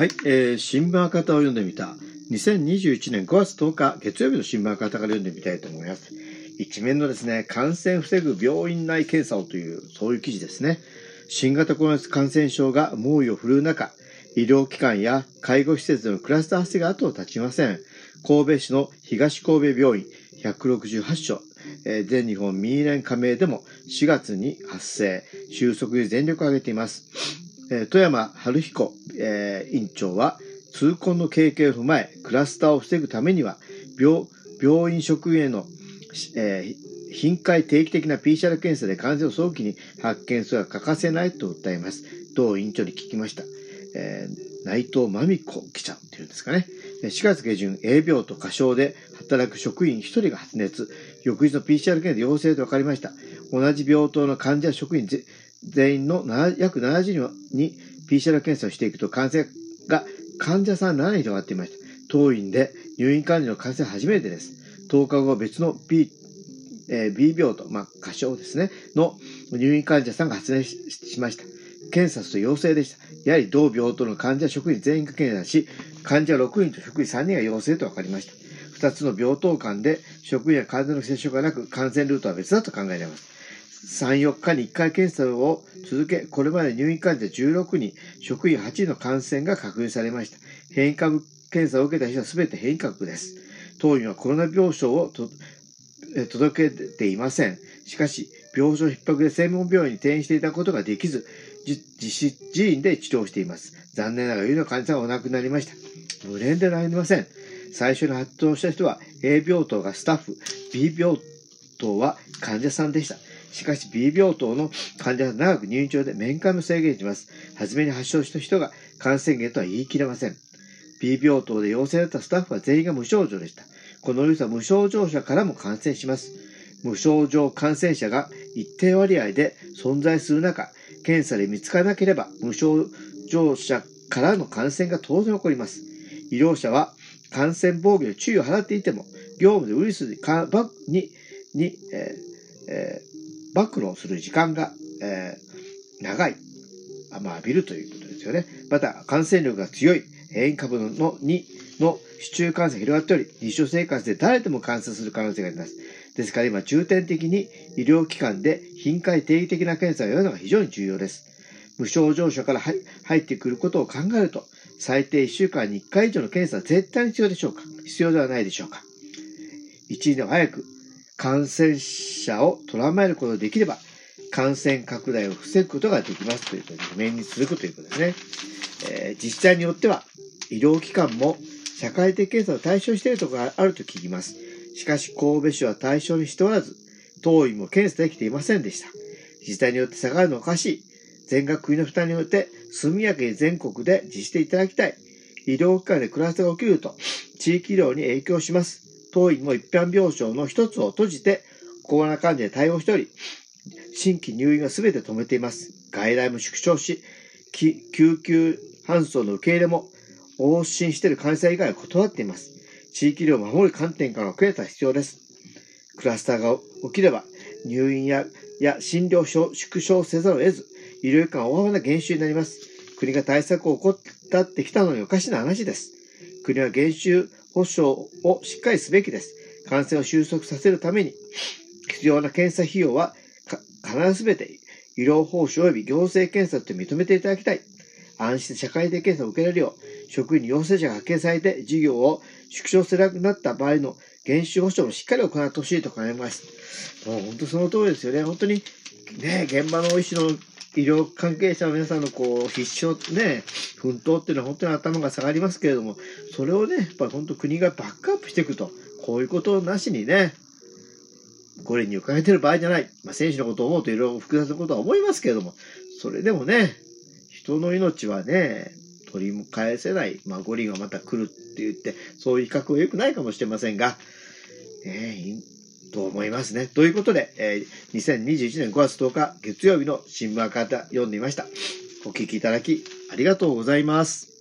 はい、えー、新聞赤旗を読んでみた。2021年5月10日月曜日の新聞赤旗から読んでみたいと思います。一面のですね、感染防ぐ病院内検査をという、そういう記事ですね。新型コロナ感染症が猛威を振るう中、医療機関や介護施設でのクラスター発生が後を絶ちません。神戸市の東神戸病院168床、えー、全日本民連加盟でも4月に発生、収束に全力を挙げています。え、富山春彦、えー、院長は、痛恨の経験を踏まえ、クラスターを防ぐためには、病、病院職員への、えー、頻回定期的な PCR 検査で感染を早期に発見するが欠かせないと訴えます。同院長に聞きました。えー、内藤真美子記者っていうんですかね。4月下旬、A 病と過小で働く職員1人が発熱、翌日の PCR 検査で陽性と分かりました。同じ病棟の患者職員全員の約70人に PCR 検査をしていくと感染が患者さん7人広がっていました。当院で入院管理の感染初めてです。10日後別の B、えー、B 病棟、まあ、過小ですね、の入院患者さんが発熱しました。検査すると陽性でした。やはり同病棟の患者職員全員が検査し、患者6人と職員3人が陽性と分かりました。2つの病棟間で職員や患者の接触がなく、感染ルートは別だと考えられます。3、4日に1回検査を続け、これまで入院患者16人、職員8人の感染が確認されました。変異株検査を受けた人は全て変異株です。当院はコロナ病床を届けていません。しかし、病床逼迫で専門病院に転院していたことができず、自自院で治療しています。残念ながら、有の患者がお亡くなりました。無念でなりません。最初に発症した人は A 病棟がスタッフ、B 病棟は患者さんでした。しかし B 病棟の患者は長く入院中で面会も制限します。初めに発症した人が感染源とは言い切れません。B 病棟で陽性だったスタッフは全員が無症状でした。このウイルスは無症状者からも感染します。無症状感染者が一定割合で存在する中、検査で見つからなければ無症状者からの感染が当然起こります。医療者は感染防御に注意を払っていても、業務でウイルスに、に、えーえー、暴露する時間が、えー、長い、まあ、浴びるということですよね。また、感染力が強い変異株の2の市中感染が広がっており、日常生活で誰でも感染する可能性があります。ですから今、重点的に医療機関で頻回定期的な検査をやるのが非常に重要です。無症状者から入ってくることを考えると、最低1週間に1回以上の検査は絶対に必要でしょうか？必要ではないでしょうか？一時でも早く感染者を捉まえることができれば、感染拡大を防ぐことができますということで、面に続くということですね。えー、自治体によっては、医療機関も社会的検査を対象しているところがあると聞きます。しかし、神戸市は対象にしておらず、当院も検査できていませんでした。自治体によって下がるのおかしい。全額国の負担によって速やかに全国で実施していただきたい。医療機関でクラスターが起きると、地域医療に影響します。当院も一般病床の一つを閉じて、コロナ患者に対応しており、新規入院は全て止めています。外来も縮小し、救急搬送の受け入れも往診している患者以外は断っています。地域医療を守る観点から遅れた必要です。クラスターが起きれば、入院やや診療所縮小せざるを得ず、医療機関は大幅な減収になります。国が対策を怠ってきたのにおかしな話です。国は減収保障をしっかりすべきです。感染を収束させるために、必要な検査費用は必ずすべて医療報酬及び行政検査と認めていただきたい。安心社会的検査を受けられるよう、職員に陽性者が派遣されて事業を縮小せなくなった場合の減収保障もしっかり行ってほしいと考えます。もう本当その通りですよね。本当にね、現場の医師の医療関係者の皆さんのこう必死のね、奮闘っていうのは本当に頭が下がりますけれども、それをね、やっぱり本当国がバックアップしていくと、こういうことなしにね、これに浮かれてる場合じゃない。まあ、選手のことを思うといろいろ複雑なことは思いますけれども、それでもね、人の命はね、取り返せない、まあ、五輪がまた来るって言って、そういう比較は良くないかもしれませんが、ね、と思いますね。ということで、えー、2021年5月10日月曜日の新聞赤旗読んでみました。お聞きいただきありがとうございます。